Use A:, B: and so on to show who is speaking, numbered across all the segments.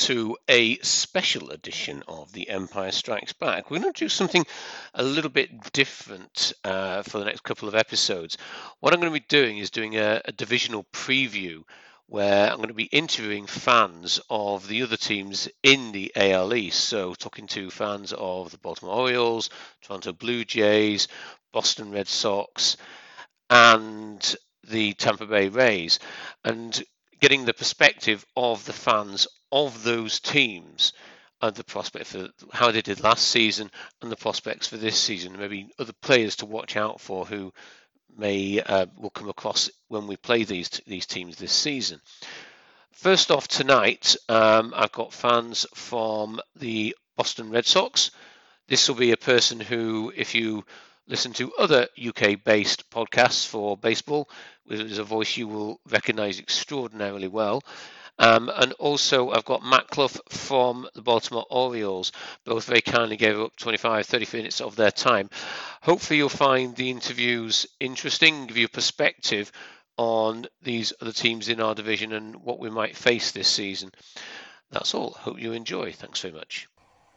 A: To a special edition of The Empire Strikes Back. We're going to do something a little bit different uh, for the next couple of episodes. What I'm going to be doing is doing a, a divisional preview where I'm going to be interviewing fans of the other teams in the AL East. So, talking to fans of the Baltimore Orioles, Toronto Blue Jays, Boston Red Sox, and the Tampa Bay Rays. And getting the perspective of the fans of those teams and the prospect for how they did last season and the prospects for this season. Maybe other players to watch out for who may uh, will come across when we play these these teams this season. First off tonight, um, I've got fans from the Boston Red Sox. This will be a person who, if you listen to other UK based podcasts for baseball, is a voice you will recognise extraordinarily well. Um, and also, I've got Matt Clough from the Baltimore Orioles. Both very kindly gave up 25, 30 minutes of their time. Hopefully, you'll find the interviews interesting, give you perspective on these other teams in our division and what we might face this season. That's all. Hope you enjoy. Thanks very much.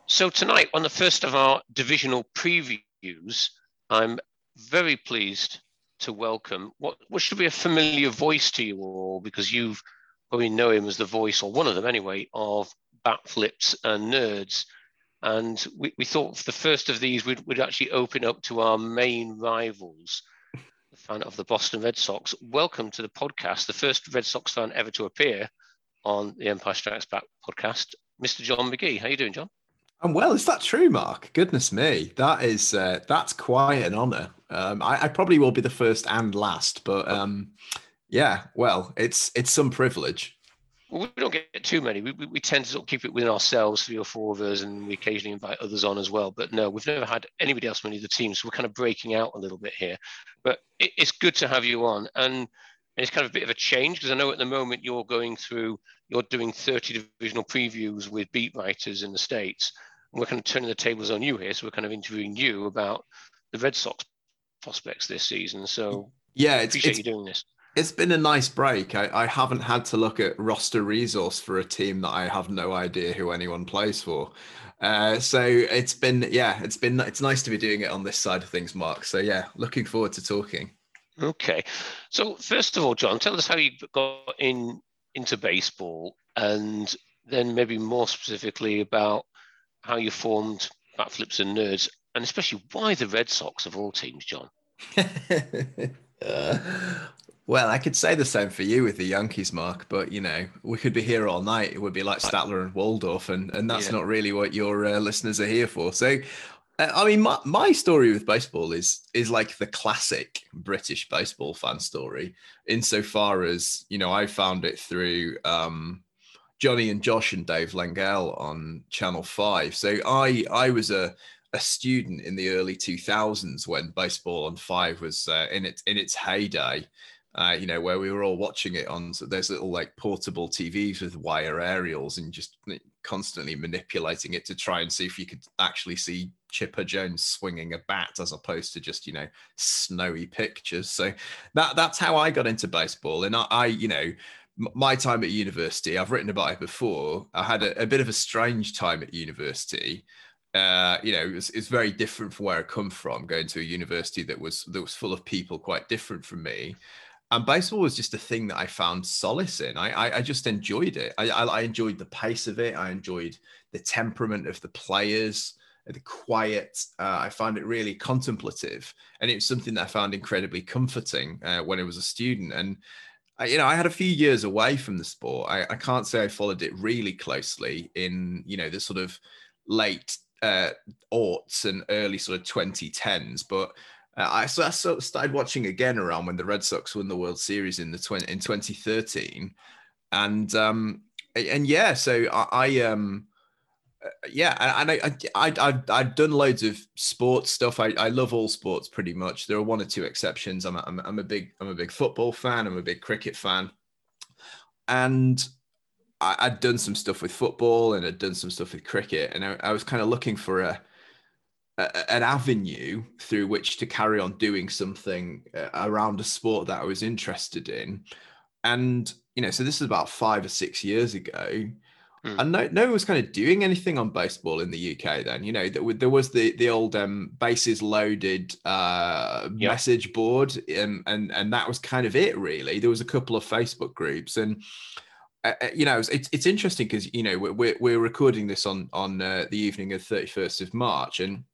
A: So, tonight, on the first of our divisional previews, I'm very pleased to welcome what, what should be a familiar voice to you all because you've probably know him as the voice, or one of them anyway, of bat flips and nerds. And we, we thought the first of these we'd, we'd actually open up to our main rivals, the fan of the Boston Red Sox. Welcome to the podcast, the first Red Sox fan ever to appear on the Empire Strikes Back podcast, Mr. John McGee. How are you doing, John?
B: I'm well. Is that true, Mark? Goodness me, that is uh, that's quite an honour. Um, I, I, probably will be the first and last, but um, yeah, well, it's it's some privilege.
A: Well, we don't get too many. We, we, we, tend to sort of keep it within ourselves, three or four of us, and we occasionally invite others on as well. But no, we've never had anybody else from any of the teams, so we're kind of breaking out a little bit here. But it, it's good to have you on, and, it's kind of a bit of a change because I know at the moment you're going through, you're doing 30 divisional previews with beat writers in the states, and we're kind of turning the tables on you here. So we're kind of interviewing you about the Red Sox prospects this season. So
B: yeah,
A: it's, appreciate it's, you doing this.
B: It's been a nice break. I, I haven't had to look at roster resource for a team that I have no idea who anyone plays for. Uh, so it's been yeah, it's been it's nice to be doing it on this side of things, Mark. So yeah, looking forward to talking.
A: Okay, so first of all, John, tell us how you got in into baseball, and then maybe more specifically about how you formed Bat Flips and Nerds, and especially why the Red Sox of all teams, John.
B: uh, well, I could say the same for you with the Yankees, Mark, but you know, we could be here all night. It would be like Statler and Waldorf, and, and that's yeah. not really what your uh, listeners are here for. So, uh, I mean, my, my story with baseball is is like the classic British baseball fan story, insofar as you know, I found it through um, Johnny and Josh and Dave Lengel on Channel Five. So I I was a a student in the early 2000s when baseball on five was uh, in its in its heyday uh, you know, where we were all watching it on so there's little like portable TVs with wire aerials and just constantly manipulating it to try and see if you could actually see Chipper Jones swinging a bat as opposed to just you know snowy pictures. So that that's how I got into baseball, and I, I you know my time at university, I've written about it before. I had a, a bit of a strange time at university. Uh, you know, it's, it's very different from where I come from, going to a university that was that was full of people quite different from me and baseball was just a thing that I found solace in. I I, I just enjoyed it. I, I, I enjoyed the pace of it. I enjoyed the temperament of the players, the quiet. Uh, I found it really contemplative, and it was something that I found incredibly comforting uh, when I was a student. And I, you know, I had a few years away from the sport. I, I can't say I followed it really closely in you know the sort of late uh, aughts and early sort of 2010s, but uh, I so I sort of started watching again around when the Red Sox won the World Series in the 20, in 2013, and um and yeah, so I, I um uh, yeah, and I, I I I've done loads of sports stuff. I, I love all sports pretty much. There are one or two exceptions. I'm a, I'm, I'm a big I'm a big football fan. I'm a big cricket fan, and I, had done some stuff with football and I'd done some stuff with cricket, and I, I was kind of looking for a an avenue through which to carry on doing something uh, around a sport that I was interested in. And you know, so this is about five or six years ago. Mm. And no, no one was kind of doing anything on baseball in the UK then. You know, there, there was the the old um, bases loaded uh, yep. message board, um, and and that was kind of it really. There was a couple of Facebook groups, and uh, uh you know, it's it's interesting because you know we're we're recording this on on uh, the evening of thirty first of March, and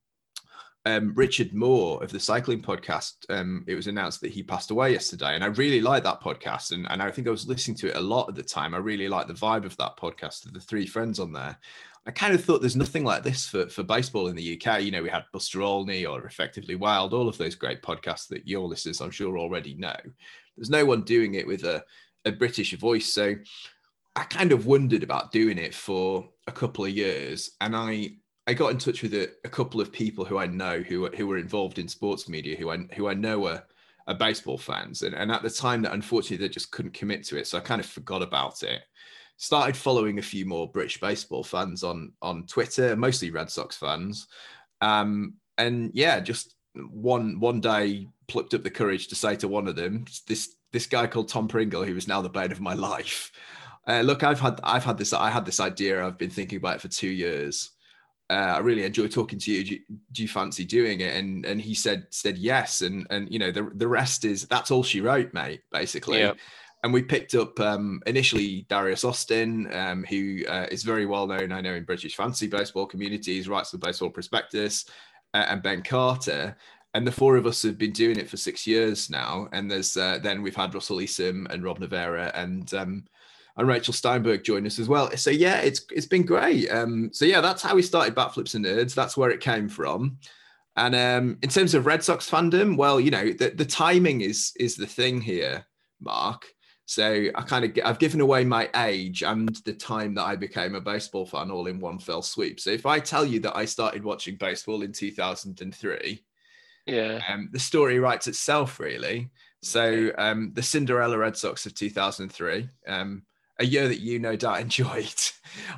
B: um, Richard Moore of the Cycling Podcast, um, it was announced that he passed away yesterday. And I really like that podcast. And, and I think I was listening to it a lot at the time. I really like the vibe of that podcast, the three friends on there. I kind of thought there's nothing like this for, for baseball in the UK. You know, we had Buster Olney or Effectively Wild, all of those great podcasts that your listeners, I'm sure, already know. There's no one doing it with a, a British voice. So I kind of wondered about doing it for a couple of years. And I I got in touch with a, a, couple of people who I know who who were involved in sports media who I who I know are, are baseball fans. And, and at the time that unfortunately they just couldn't commit to it so I kind of forgot about it. Started following a few more British baseball fans on on Twitter mostly Red Sox fans. Um, and yeah just one one day plucked up the courage to say to one of them this this guy called Tom Pringle who is now the bane of my life. Uh, look I've had I've had this I had this idea I've been thinking about it for two years uh, I really enjoy talking to you. Do, you. do, you fancy doing it? And and he said said yes. And and you know the the rest is that's all she wrote, mate. Basically. Yeah. And we picked up um, initially Darius Austin, um, who uh, is very well known, I know, in British fantasy baseball communities, writes the Baseball Prospectus, uh, and Ben Carter. And the four of us have been doing it for six years now. And there's uh, then we've had Russell Easom and Rob Navera and um, and Rachel Steinberg joined us as well. So yeah, it's it's been great. Um, so yeah, that's how we started Batflips and Nerds. That's where it came from. And um, in terms of Red Sox fandom, well, you know, the, the timing is is the thing here, Mark. So I kind of I've given away my age and the time that I became a baseball fan all in one fell sweep. So if I tell you that I started watching baseball in 2003,
A: yeah,
B: um, the story writes itself really. So um, the Cinderella Red Sox of 2003. Um, a year that you no doubt enjoyed.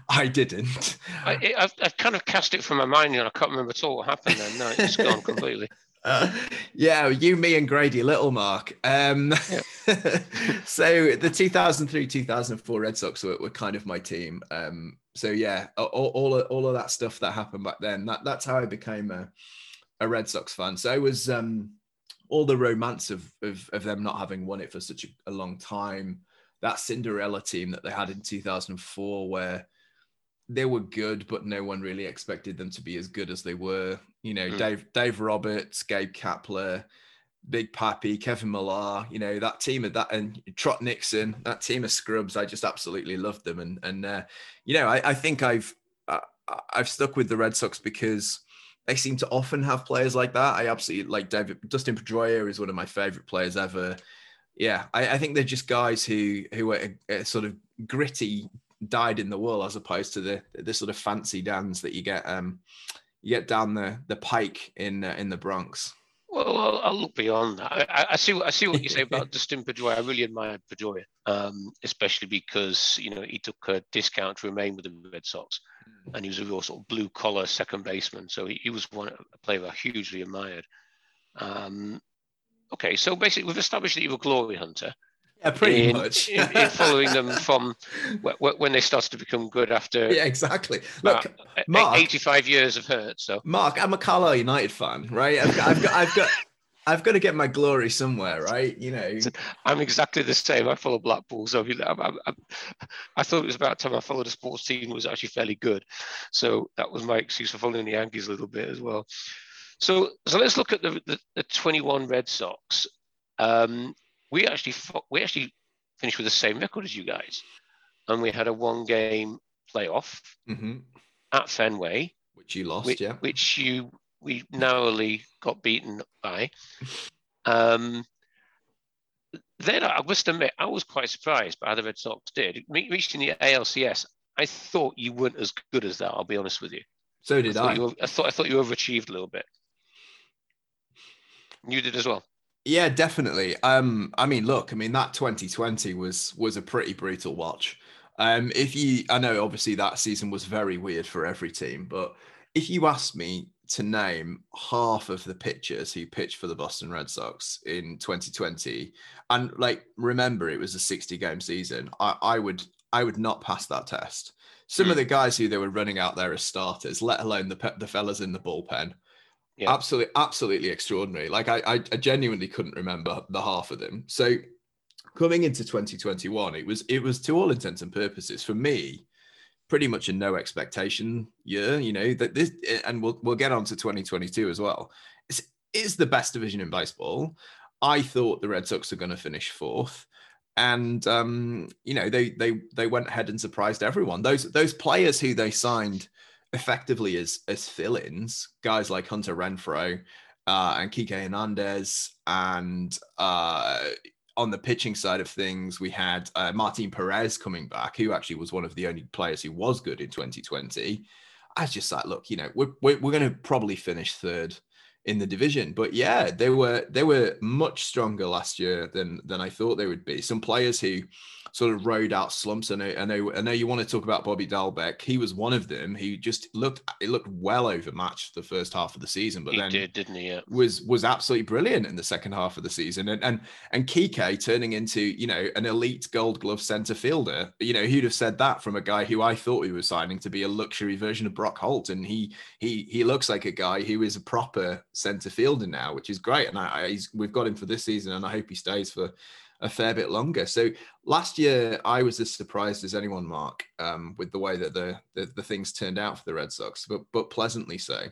B: I didn't.
A: I, have I've kind of cast it from my mind and I can't remember at all what happened then. No, it's gone completely.
B: Uh, yeah, you, me, and Grady Little, Mark. Um, yeah. so the 2003 2004 Red Sox were, were kind of my team. Um, so yeah, all, all, of, all of that stuff that happened back then, that, that's how I became a, a Red Sox fan. So it was um, all the romance of, of, of them not having won it for such a, a long time that Cinderella team that they had in 2004, where they were good, but no one really expected them to be as good as they were. You know, mm. Dave Dave Roberts, Gabe Kapler, Big Papi, Kevin Millar, you know, that team of that and Trot Nixon, that team of scrubs, I just absolutely loved them. And and uh, you know, I, I think I've uh, I've stuck with the Red Sox because they seem to often have players like that. I absolutely like David Dustin Pedroia is one of my favorite players ever yeah, I, I, think they're just guys who who are, sort of gritty, dyed in the wool, as opposed to the the sort of fancy dance that you get um you get down the the pike in uh, in the Bronx.
A: Well, I'll, I'll look beyond that. I, I, see. I see what you say about Dustin Pedroia. I really admire Pedroia, um, especially because you know he took a discount to remain with the Red Sox, hmm. and he was a real sort of blue collar second baseman. So he, he was one a player I hugely admired. Um, okay, so basically we've established that you were a glory hunter.
B: Yeah, pretty in, much.
A: in, in, following them from when they started to become good after.
B: Yeah, exactly. Look, uh, Mark,
A: eighty-five years of hurt. So,
B: Mark, I'm a Carlisle United fan, right? I've got, I've got, I've got, I've got to get my glory somewhere, right? You know,
A: I'm exactly the same. I follow Blackpool, so I'm, I'm, I'm, i thought it was about time I followed a sports team that was actually fairly good. So that was my excuse for following the Yankees a little bit as well. So, so let's look at the, the, the 21 Red Sox. Um, we actually we actually finished with the same record as you guys, and we had a one game playoff mm-hmm. at Fenway,
B: which you lost,
A: which,
B: yeah,
A: which you we narrowly got beaten by. Um, then I must admit, I was quite surprised by how the Red Sox did. Reaching the ALCS, I thought you weren't as good as that. I'll be honest with you.
B: So did
A: I.
B: I.
A: You, I thought I thought you overachieved a little bit. You did as well.
B: Yeah, definitely. Um, I mean, look, I mean that 2020 was was a pretty brutal watch. Um, if you, I know obviously that season was very weird for every team, but if you asked me to name half of the pitchers who pitched for the Boston Red Sox in 2020, and like remember it was a 60 game season, I, I would I would not pass that test. Some mm. of hmm. the guys who they were running out there as starters, let alone the the fellas in the bullpen, yeah. absolutely absolutely extraordinary. Like I, I genuinely couldn't remember the half of them. So coming into 2021, it was it was to all intents and purposes for me pretty much a no expectation year. You know that this, and we'll we'll get on to 2022 as well. It's, it's the best division in baseball. I thought the Red Sox are going to finish fourth, and um, you know they they they went ahead and surprised everyone. Those those players who they signed effectively as as fill-ins, guys like Hunter Renfroe uh, and Kike Hernandez, and uh, on the pitching side of things, we had uh, Martin Perez coming back, who actually was one of the only players who was good in 2020. I was just like, look, you know, we're, we're, we're going to probably finish third in the division. But yeah, they were they were much stronger last year than than I thought they would be. Some players who sort of rode out slumps. I know, I know, I know you want to talk about Bobby Dalbec. He was one of them. He just looked, it looked well overmatched the first half of the season, but
A: he
B: then
A: did, didn't he? Yeah.
B: Was was absolutely brilliant in the second half of the season, and and and Kike turning into you know an elite Gold Glove center fielder. You know, who'd have said that from a guy who I thought he was signing to be a luxury version of Brock Holt, and he he he looks like a guy who is a proper center fielder now, which is great. And I, I we've got him for this season, and I hope he stays for a fair bit longer. So last year, I was as surprised as anyone, Mark, um, with the way that the, the, the things turned out for the Red Sox, but but pleasantly so.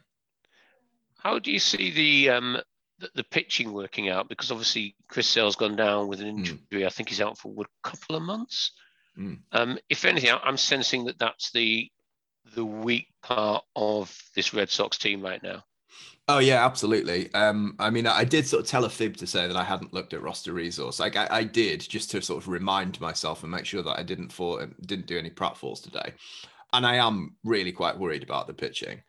A: How do you see the um, the, the pitching working out? Because obviously Chris Sale's gone down with an hmm. injury. Mm. I think he's out for a couple of months. Mm. Um, if anything, I'm sensing that that's the the weak part of this Red Sox team right now.
B: Oh yeah, absolutely. Um, I mean, I did sort of tell a fib to say that I hadn't looked at roster resource. Like I, I did, just to sort of remind myself and make sure that I didn't fall, didn't do any pratfalls today. And I am really quite worried about the pitching.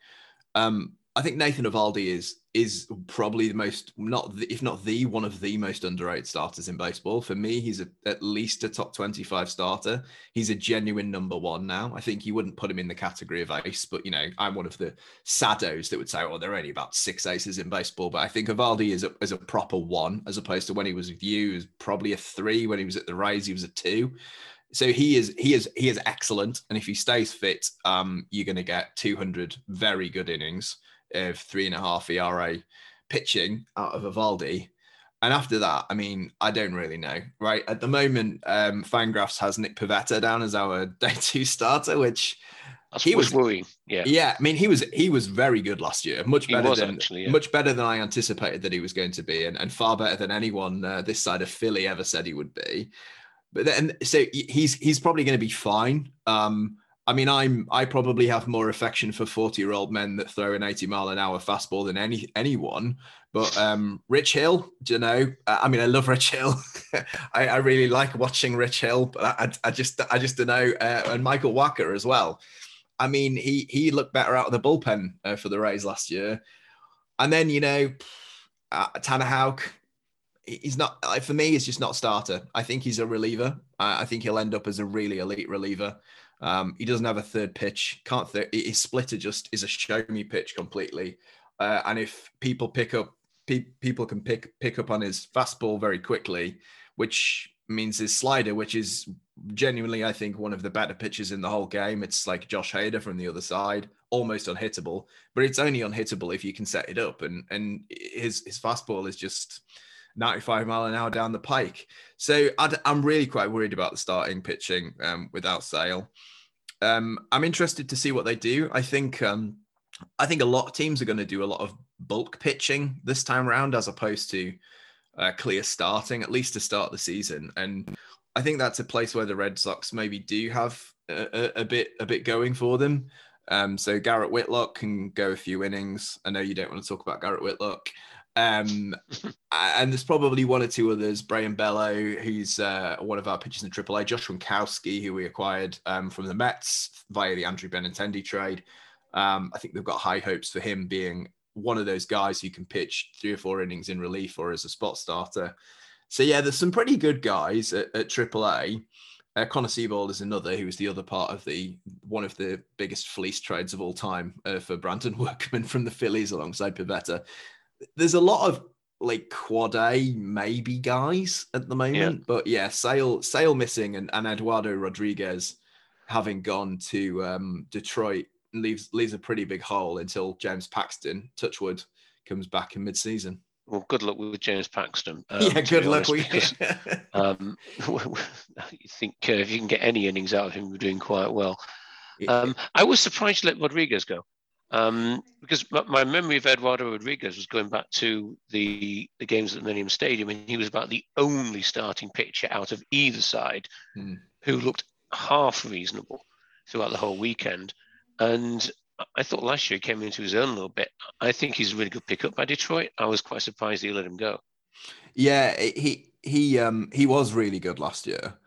B: Um, I think Nathan Eovaldi is is probably the most not the, if not the one of the most underrated starters in baseball. For me, he's a, at least a top 25 starter. He's a genuine number one now. I think you wouldn't put him in the category of ace, but you know, I'm one of the saddos that would say, "Oh, there are only about six aces in baseball." But I think Eovaldi is a, is a proper one, as opposed to when he was with you, he was probably a three. When he was at the Rays, he was a two. So he is he is he is excellent, and if he stays fit, um, you're going to get 200 very good innings of three and a half ERA pitching out of Eovaldi. And after that, I mean, I don't really know, right? At the moment, um, Fangraphs has Nick Pivetta down as our day two starter, which
A: That's he was worrying. Yeah,
B: yeah. I mean, he was he was very good last year, much better than actually, yeah. much better than I anticipated that he was going to be, and, and far better than anyone uh, this side of Philly ever said he would be. But then, so he's he's probably going to be fine. Um, I mean, I'm I probably have more affection for 40 year old men that throw an 80 mile an hour fastball than any anyone. But um, Rich Hill, you know? I mean, I love Rich Hill. I, I, really like watching Rich Hill, but I, I just I just don't know. Uh, and Michael Wacha as well. I mean, he he looked better out of the bullpen uh, for the Rays last year. And then you know, uh, Tanner Houck, he's not like for me. He's just not starter. I think he's a reliever. I think he'll end up as a really elite reliever. Um, he doesn't have a third pitch. Can't th- his splitter just is a show me pitch completely. Uh, and if people pick up, pe- people can pick pick up on his fastball very quickly, which means his slider, which is genuinely, I think, one of the better pitches in the whole game. It's like Josh Hader from the other side, almost unhittable, but it's only unhittable if you can set it up. And and his his fastball is just 95 mile an hour down the pike. So i am really quite worried about the starting pitching um, without Sale. Um, I'm interested to see what they do. I think um, I think a lot of teams are going to do a lot of bulk pitching this time around, as opposed to uh, clear starting, at least to start the season. And I think that's a place where the Red Sox maybe do have a, a, a bit a bit going for them. Um, so Garrett Whitlock can go a few innings. I know you don't want to talk about Garrett Whitlock. Um, and there's probably one or two others. Brayan Bello, who's uh, one of our pitchers in AAA. Josh Winckowski, who we acquired um, from the Mets via the Andrew Benintendi trade. Um, I think they've got high hopes for him being one of those guys who can pitch three or four innings in relief or as a spot starter. So yeah, there's some pretty good guys at, at AAA. Uh, Connor Seabold is another who was the other part of the one of the biggest fleece trades of all time uh, for Brandon Workman from the Phillies alongside Pivetta. There's a lot of like quad A maybe guys at the moment, yeah. but yeah, Sale Sale missing and, and Eduardo Rodriguez having gone to um, Detroit leaves leaves a pretty big hole until James Paxton, Touchwood, comes back in mid-season
A: well, good luck with James Paxton.
B: Um, yeah, good luck. with because,
A: um, you think uh, if you can get any innings out of him, you're doing quite well. Um, I was surprised to let Rodriguez go um, because my, my, memory of Eduardo Rodriguez was going back to the, the games at the Millennium Stadium, and he was about the only starting pitcher out of either side hmm. who looked half reasonable throughout the whole weekend. And I thought last year he came into his own a little bit. I think he's a really good pickup by Detroit. I was quite surprised he let him go.
B: Yeah, he he um he was really good last year.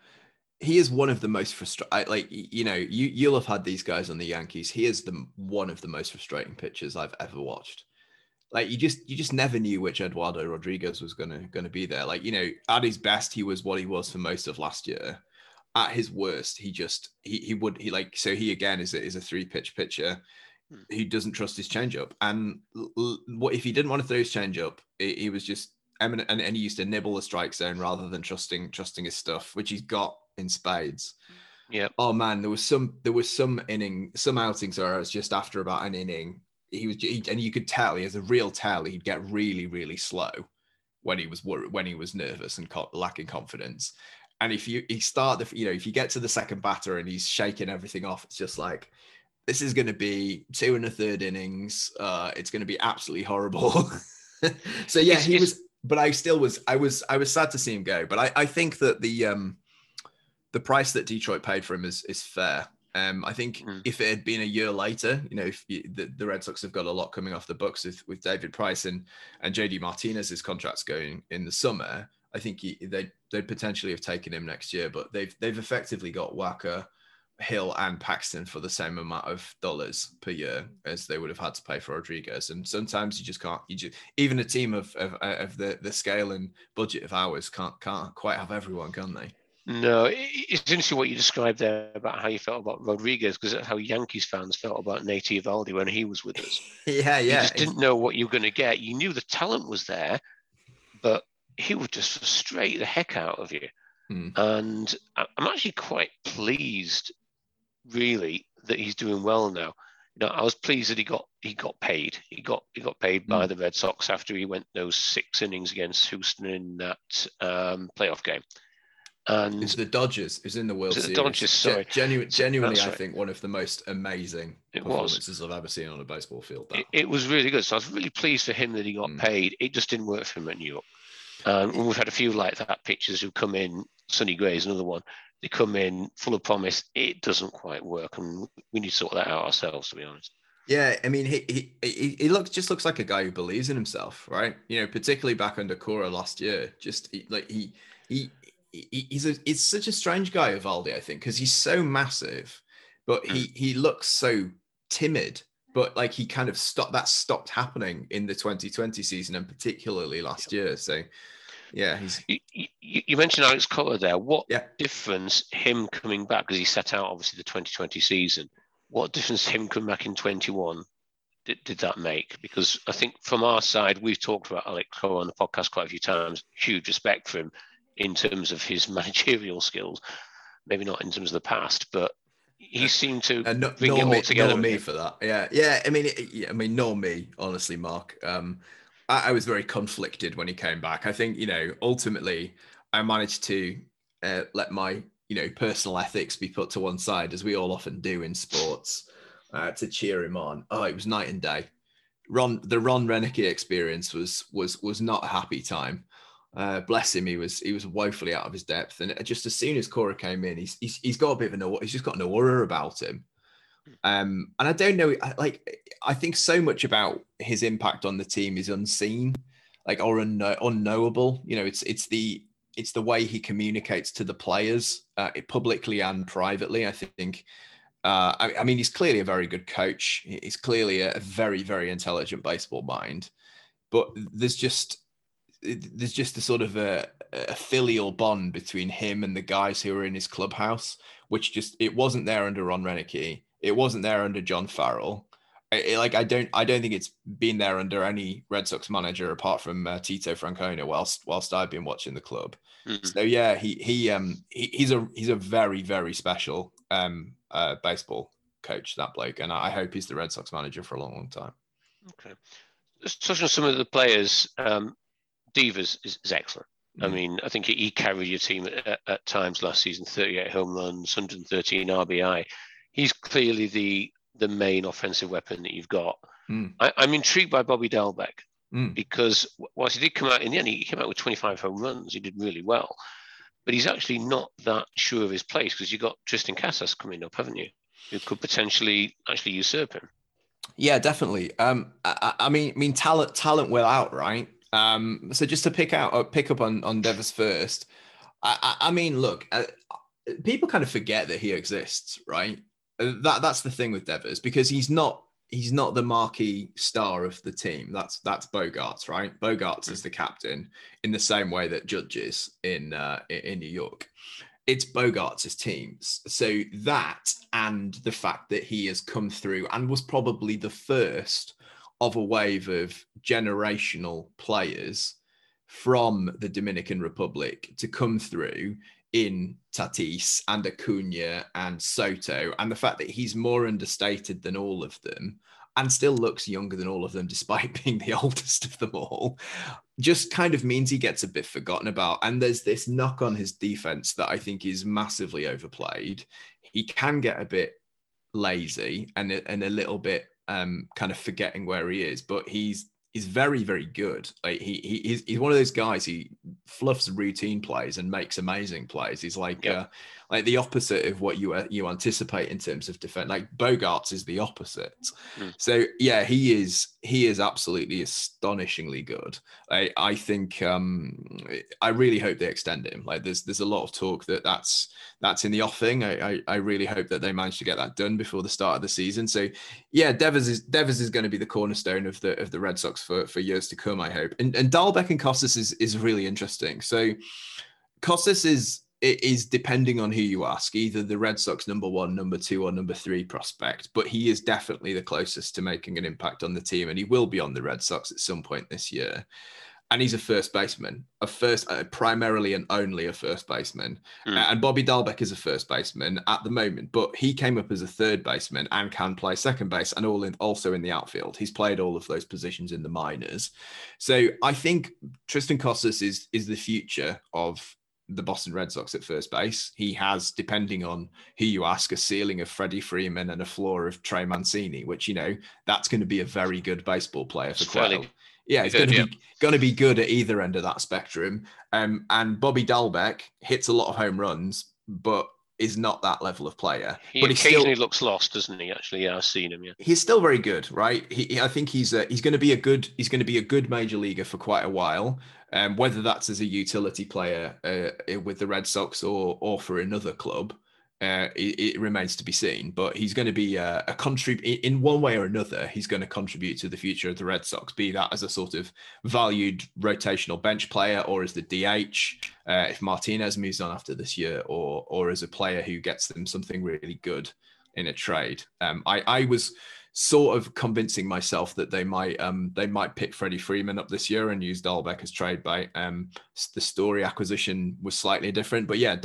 B: He is one of the most frustrating. Like you know, you you'll have had these guys on the Yankees. He is the one of the most frustrating pitchers I've ever watched. Like you just you just never knew which Eduardo Rodriguez was gonna gonna be there. Like you know, at his best, he was what he was for most of last year. At his worst, he just he he would he like so he again is a, is a three pitch pitcher Hmm. he doesn't trust his changeup. And what if he didn't want to throw his changeup? He, he was just eminent, and, and, he used to nibble the strike zone rather than trusting trusting his stuff, which he's got in spades.
A: Yeah.
B: Oh man, there was some there was some inning, some outings where I was just after about an inning. He was, he, and you could tell he has a real tell. He'd get really, really slow when he was when he was nervous and co- lacking confidence. And if you he start the, you know, if you get to the second batter and he's shaking everything off, it's just like this is going to be two and a third innings. Uh, it's going to be absolutely horrible. so yeah, he was, but I still was, I was, I was sad to see him go. But I, I think that the um, the price that Detroit paid for him is is fair. Um, I think mm. if it had been a year later, you know, if you, the, the Red Sox have got a lot coming off the books with, with David Price and and JD Martinez's contracts going in the summer, I think he, they they'd potentially have taken him next year. But they've they've effectively got Wacha Hill and Paxton for the same amount of dollars per year as they would have had to pay for Rodriguez. And sometimes you just can't. You just even a team of of, of the the scale and budget of ours can't can't quite have everyone, can they?
A: No, it's interesting what you described there about how you felt about Rodriguez because that's how Yankees fans felt about Nate Eovaldi when he was with us.
B: yeah, yeah.
A: You just didn't know what you were going to get. You knew the talent was there, but he would just frustrate the heck out of you. Hmm. And I'm actually quite pleased really that he's doing well now. You know, I was pleased that he got he got paid. He got he got paid by mm. the Red Sox after he went those six innings against Houston in that um, playoff game. And
B: it's the Dodgers. Is in the World
A: the
B: Series.
A: Dodgers, sorry.
B: Genu- genuinely, I think one of the most amazing it performances was. I've ever seen on a baseball field.
A: It, it, was really good. So I was really pleased for him that he got mm. paid. It just didn't work for him at New York. Um, we've had a few like that pitchers who come in. Sonny Gray is another one they come in full of promise. It doesn't quite work, and we need to sort that out ourselves, to be honest.
B: Yeah, I mean, he he he looks just looks like a guy who believes in himself, right? You know, particularly back under Cora last year. Just he, like he he. He's a, it's such a strange guy, Eovaldi, I think, because he's so massive, but he mm. he looks so timid. But like he kind of stopped that stopped happening in the 2020 season and particularly last year. So yeah, he's.
A: You, you, you mentioned Alex Cora there. What yeah. difference him coming back because he set out obviously the 2020 season? What difference him coming back in 21 did, did that make? Because I think from our side, we've talked about Alex Cora on the podcast quite a few times. Huge respect for him in terms of his managerial skills. Maybe not in terms of the past, but he seemed to uh, no, bring it all together.
B: me for that. Yeah, yeah. I mean, yeah, I mean, no me, honestly, Mark. Um, I, I was very conflicted when he came back. I think you know ultimately I managed to uh, let my you know personal ethics be put to one side, as we all often do in sports, uh, to cheer him on. Oh, it was night and day. Ron, the Ron Roenicke experience was was was not a happy time. Uh, bless him, he was he was woefully out of his depth, and just as soon as Cora came in, he's he's, he's got a bit of an he's just got an aura about him. Um, and I don't know, like, I think so much about his impact on the team is unseen, like, or unknow- unknowable. You know, it's it's the it's the way he communicates to the players, uh, publicly and privately. I think. Uh, I, I, mean, he's clearly a very good coach. He's clearly a, a very, very intelligent baseball mind. But there's just there's just a sort of a, a filial bond between him and the guys who are in his clubhouse, which just it wasn't there under Ron Roenicke. It wasn't there under John Farrell. It, like I don't I don't think it's been there under any Red Sox manager apart from uh, Tito Francona whilst whilst I've been watching the club. Mm-hmm. So yeah, he he um he, he's a he's a very very special um uh, baseball coach that bloke, and I hope he's the Red Sox manager for a long long time.
A: Okay, touching on some of the players, um, Devers is, is excellent. I mm. mean, I think he, carried your team at, at times last season, 38 home runs, 113 RBI. He's clearly the the main offensive weapon that you've got. Mm. I, am intrigued by Bobby Dalbec mm. because whilst he did come out in the end, he came out with 25 home runs. He did really well, but he's actually not that sure of his place because you've got Triston Casas coming up, haven't you? Who could potentially actually usurp him.
B: Yeah, definitely. Um, I, I mean, I mean, talent, talent will out, right? Um, so just to pick out, uh, pick up on on Devers first. I, I, I mean, look, uh, people kind of forget that he exists, right? Uh, that that's the thing with Devers because he's not he's not the marquee star of the team. That's that's Bogaerts, right? Bogaerts is the captain in the same way that Judge is in uh, in New York. It's Bogaerts' teams. So that and the fact that he has come through and was probably the first of a wave of generational players from the Dominican Republic to come through in Tatis and Acuna and Soto, and the fact that he's more understated than all of them and still looks younger than all of them, despite being the oldest of them all, just kind of means he gets a bit forgotten about. And there's this knock on his defense that I think is massively overplayed. He can get a bit lazy and, and a little bit um, kind of forgetting where he is, but he's he's very very good. Like he, he he's, he's one of those guys. He fluffs routine plays and makes amazing plays. He's like uh, like the opposite of what you uh, you anticipate in terms of defense. Like Bogaerts is the opposite. Mm. So yeah, he is he is absolutely astonishingly good. I I think um I really hope they extend him. Like there's there's a lot of talk that that's that's in the offing. I I, I really hope that they manage to get that done before the start of the season. So yeah, Devers is Devers is going to be the cornerstone of the of the Red Sox for for years to come. I hope. And and Dalbec and Casas is is really interesting. So Casas is it is depending on who you ask, either the Red Sox number one, number two, or number three prospect. But he is definitely the closest to making an impact on the team, and he will be on the Red Sox at some point this year. And he's a first baseman, a first, uh, primarily and only a first baseman. Mm. Uh, and Bobby Dalbec is a first baseman at the moment, but he came up as a third baseman and can play second base and all in, also in the outfield. He's played all of those positions in the minors. So I think Triston Casas is is the future of the Boston Red Sox at first base. He has, depending on who you ask, a ceiling of Freddie Freeman and a floor of Trey Mancini, which you know that's going to be a very good baseball player for Quail. Yeah, he's going to be going to be good at either end of that spectrum. Um, and Bobby Dalbec hits a lot of home runs, but is not that level of player.
A: He
B: but
A: occasionally still, looks lost, doesn't he? Actually, yeah, I've seen him. Yeah,
B: he's still very good, right? He, I think he's uh, he's going to be a good he's going to be a good major leaguer for quite a while. Um, whether that's as a utility player uh, with the Red Sox or or for another club, uh, it, it, remains to be seen. But he's going to be a, a contribute in one way or another. He's going to contribute to the future of the Red Sox, be that as a sort of valued rotational bench player or as the DH uh, if Martinez moves on after this year, or or as a player who gets them something really good in a trade. Um, I I was sort of convincing myself that they might um, they might pick Freddie Freeman up this year and use Dalbec as trade bait. Um, the story acquisition was slightly different, but yeah,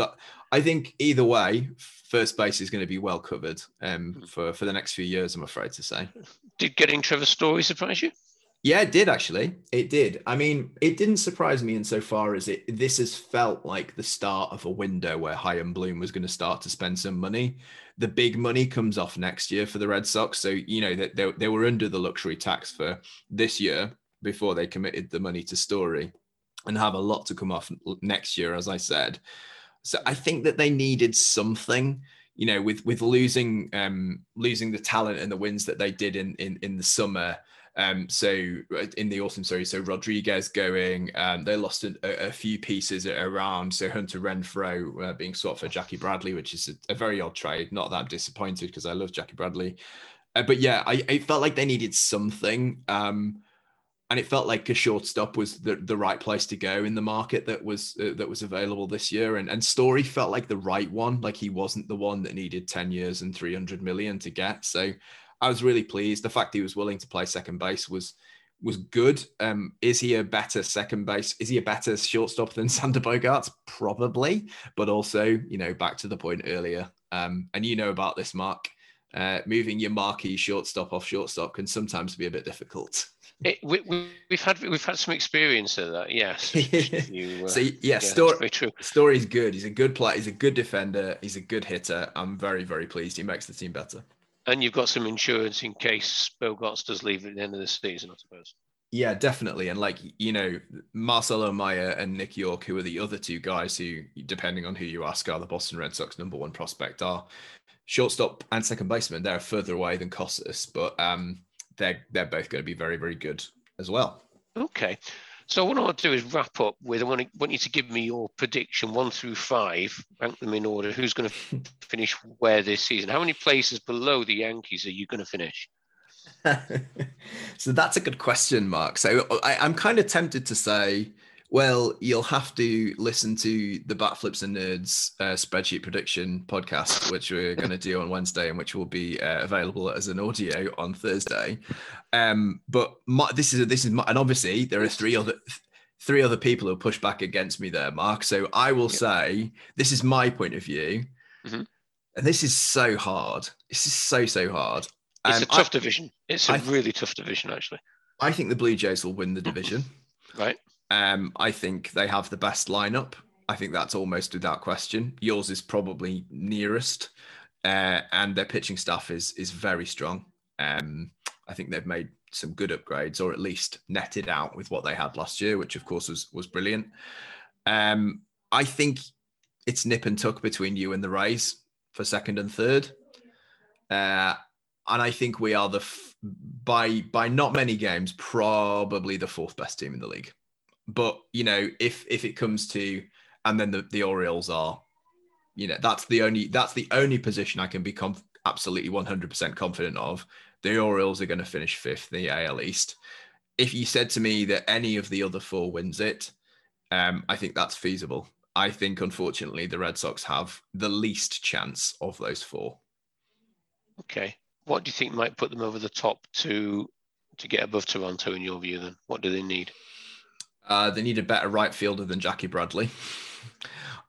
B: I think either way, first base is going to be well covered um, hmm. for for the next few years. I'm afraid to say.
A: Did getting Trevor Story surprise you?
B: Yeah, it did actually. It did. I mean, it didn't surprise me insofar as it this has felt like the start of a window where Chaim Bloom was going to start to spend some money. The big money comes off next year for the Red Sox. So, you know, that they, they were under the luxury tax for this year before they committed the money to Story and have a lot to come off next year, as I said. So I think that they needed something you know, with with losing um, losing the talent and the wins that they did in in in the summer, um, so uh, in the autumn, sorry, so Rodriguez going, um, they lost a, a, few pieces around. So Hunter Renfroe uh, being swapped for Jackie Bradley, which is a, a very odd trade. Not that I'm disappointed because I love Jackie Bradley. Uh, but yeah, I, I, felt like they needed something. Um, and it felt like a shortstop was the, the right place to go in the market that was uh, that was available this year. And and story felt like the right one. Like he wasn't the one that needed 10 years and 300 million to get. So i was really pleased. The fact he was willing to play second base was was good. Um is he a better second base is he a better shortstop than Xander Bogaerts probably. But also you know back to the point earlier um and you know about this mark uh, moving your marquee shortstop off shortstop can sometimes be a bit difficult
A: it, we, have had we've had some experience of that. Yes.
B: You, uh, so yeah, yeah story true. Story's good. He's a good player. He's a good defender. He's a good hitter. I'm very very pleased. He makes the team better.
A: And you've got some insurance in case Bogaerts does leave at the end of the season, I suppose.
B: Yeah, definitely. And like you know, Marcelo Meyer and Nick Yorke, who are the other two guys who, depending on who you ask, are the Boston Red Sox number one prospect, are shortstop and second baseman. They're further away than Casas, but um, they're they're both going to be very very good as well.
A: Okay. So what I'll do is wrap up with I want, to, want you to give me your prediction one through five, rank them in order. Who's going to finish where this season? How many places below the Yankees are you going to finish?
B: so that's a good question, Mark. So I, I'm kind of tempted to say well, you'll have to listen to the Bat Flips and Nerds uh, spreadsheet prediction podcast, which we're going to do on Wednesday and which will be uh, available as an audio on Thursday. Um, but my, this is this is my, and obviously there are three other three other people who push back against me there, Mark. So I will say this is my point of view, mm-hmm. and this is so hard. This is so so hard.
A: It's um, a tough I, division. It's a I, really tough division, actually.
B: I think the Blue Jays will win the division.
A: Right.
B: Um, I think they have the best lineup. I think that's almost without question. Yours is probably nearest, uh, and their pitching staff is is very strong. Um, I think they've made some good upgrades, or at least netted out with what they had last year, which of course was was brilliant. Um, I think it's nip and tuck between you and the Rays for second and third, uh, and I think we are the f- by by not many games probably the fourth best team in the league. But you know, if if it comes to and then the, the Orioles are, you know, that's the only that's the only position I can be conf- absolutely 100% confident of. The Orioles are going to finish fifth in the AL East. If you said to me that any of the other four wins it, um, I think that's feasible. I think, unfortunately, the Red Sox have the least chance of those four.
A: Okay. What do you think might put them over the top to to get above Toronto in your view? Then, what do they need?
B: Uh, they need a better right fielder than Jackie Bradley.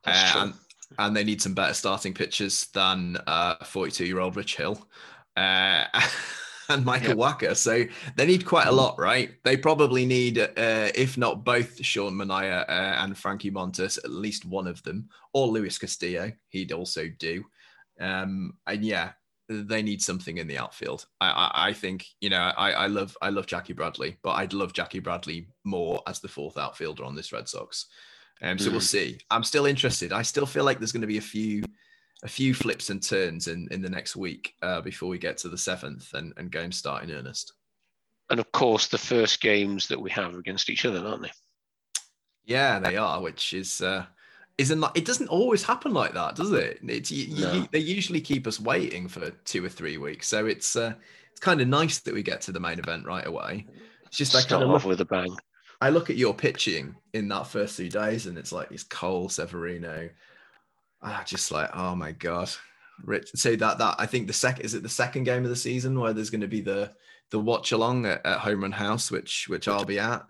B: Uh, and, and, they need some better starting pitchers than 42 uh, year old Rich Hill uh, and Michael yep. Wacha. So they need quite a lot, right? They probably need, uh, if not both Sean Manaea uh, and Frankie Montas, at least one of them, or Luis Castillo. He'd also do. Um, and yeah, they need something in the outfield. I, I, I think you know I, I love I love Jackie Bradley, but I'd love Jackie Bradley more as the fourth outfielder on this Red Sox. Um, so mm-hmm. we'll see. I'm still interested. I still feel like there's going to be a few a few flips and turns in in the next week uh, before we get to the seventh and and games start in earnest.
A: And of course, the first games that we have against each other, aren't they?
B: Yeah, they are, which is uh, isn't it doesn't always happen like that, does it? It's you, no. you, they usually keep us waiting for two or three weeks, so it's uh, it's kind of nice that we get to the main event right away. It's just like
A: start off with a bang.
B: I look at your pitching in that first two days, and it's like it's Cole Severino. I just like, oh my god, Rich. So that that I think the second is it the second game of the season where there's going to be the the watch along at, at Home Run House, which which I'll be at.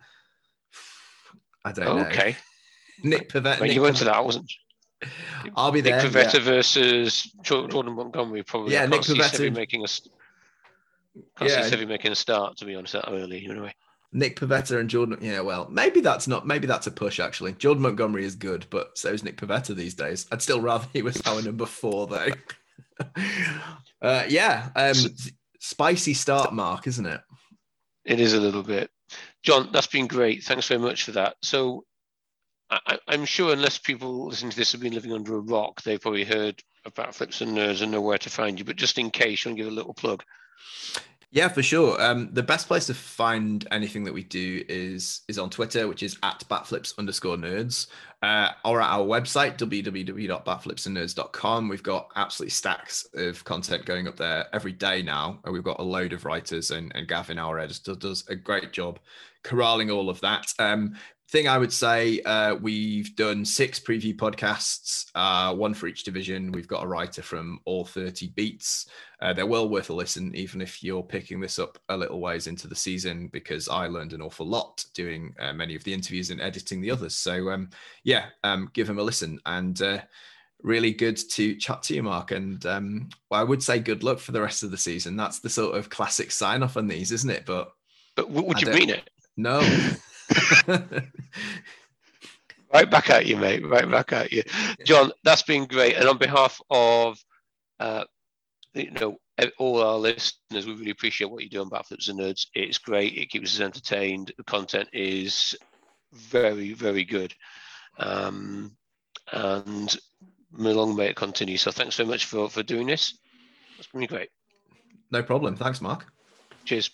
B: I don't
A: okay.
B: know.
A: Okay.
B: Nick Pivetta.
A: Nick you went to that, wasn't you?
B: I'll be
A: there.
B: Nick
A: Pivetta yeah. versus Jordan Montgomery. Probably.
B: Yeah, Nick Pivetta
A: making a. Can't yeah. see making a start. To be honest, that early anyway.
B: Nick Pivetta and Jordan. Yeah, well, maybe that's not. Maybe that's a push. Actually, Jordan Montgomery is good, but so is Nick Pivetta these days. I'd still rather he was our number four though. uh, yeah, um, spicy start, Mark, isn't it?
A: It is a little bit. John, that's been great. Thanks very much for that. So I, am sure unless people listening to this have been living under a rock, they've probably heard about Flips and Nerds and know where to find you. But just in case, you want to give a little plug.
B: Yeah, for sure. Um, the best place to find anything that we do is is on Twitter, which is at batflips underscore nerds, uh, or at our website, www.batflipsandnerds.com. We've got absolutely stacks of content going up there every day now. And we've got a load of writers, and, and Gavin, our editor, does a great job corralling all of that. Um, thing I would say, uh, we've done six preview podcasts, uh, one for each division. We've got a writer from all 30 beats. Uh, they're well worth a listen, even if you're picking this up a little ways into the season, because I learned an awful lot doing uh, many of the interviews and editing the others. So, um, yeah, um, give them a listen. And uh, really good to chat to you, Mark. And um, well, I would say good luck for the rest of the season. That's the sort of classic sign off on these, isn't it? But,
A: but would you mean it?
B: No.
A: right back at you, mate. Right back at you, John. That's been great. And on behalf of, uh, you know, all our listeners, we really appreciate what you do on Batflips and Nerds. It's great. It keeps us entertained. The content is very, very good. Um, and long may it continue. So thanks very much for for doing this. That's been great.
B: No problem. Thanks, Mark.
A: Cheers.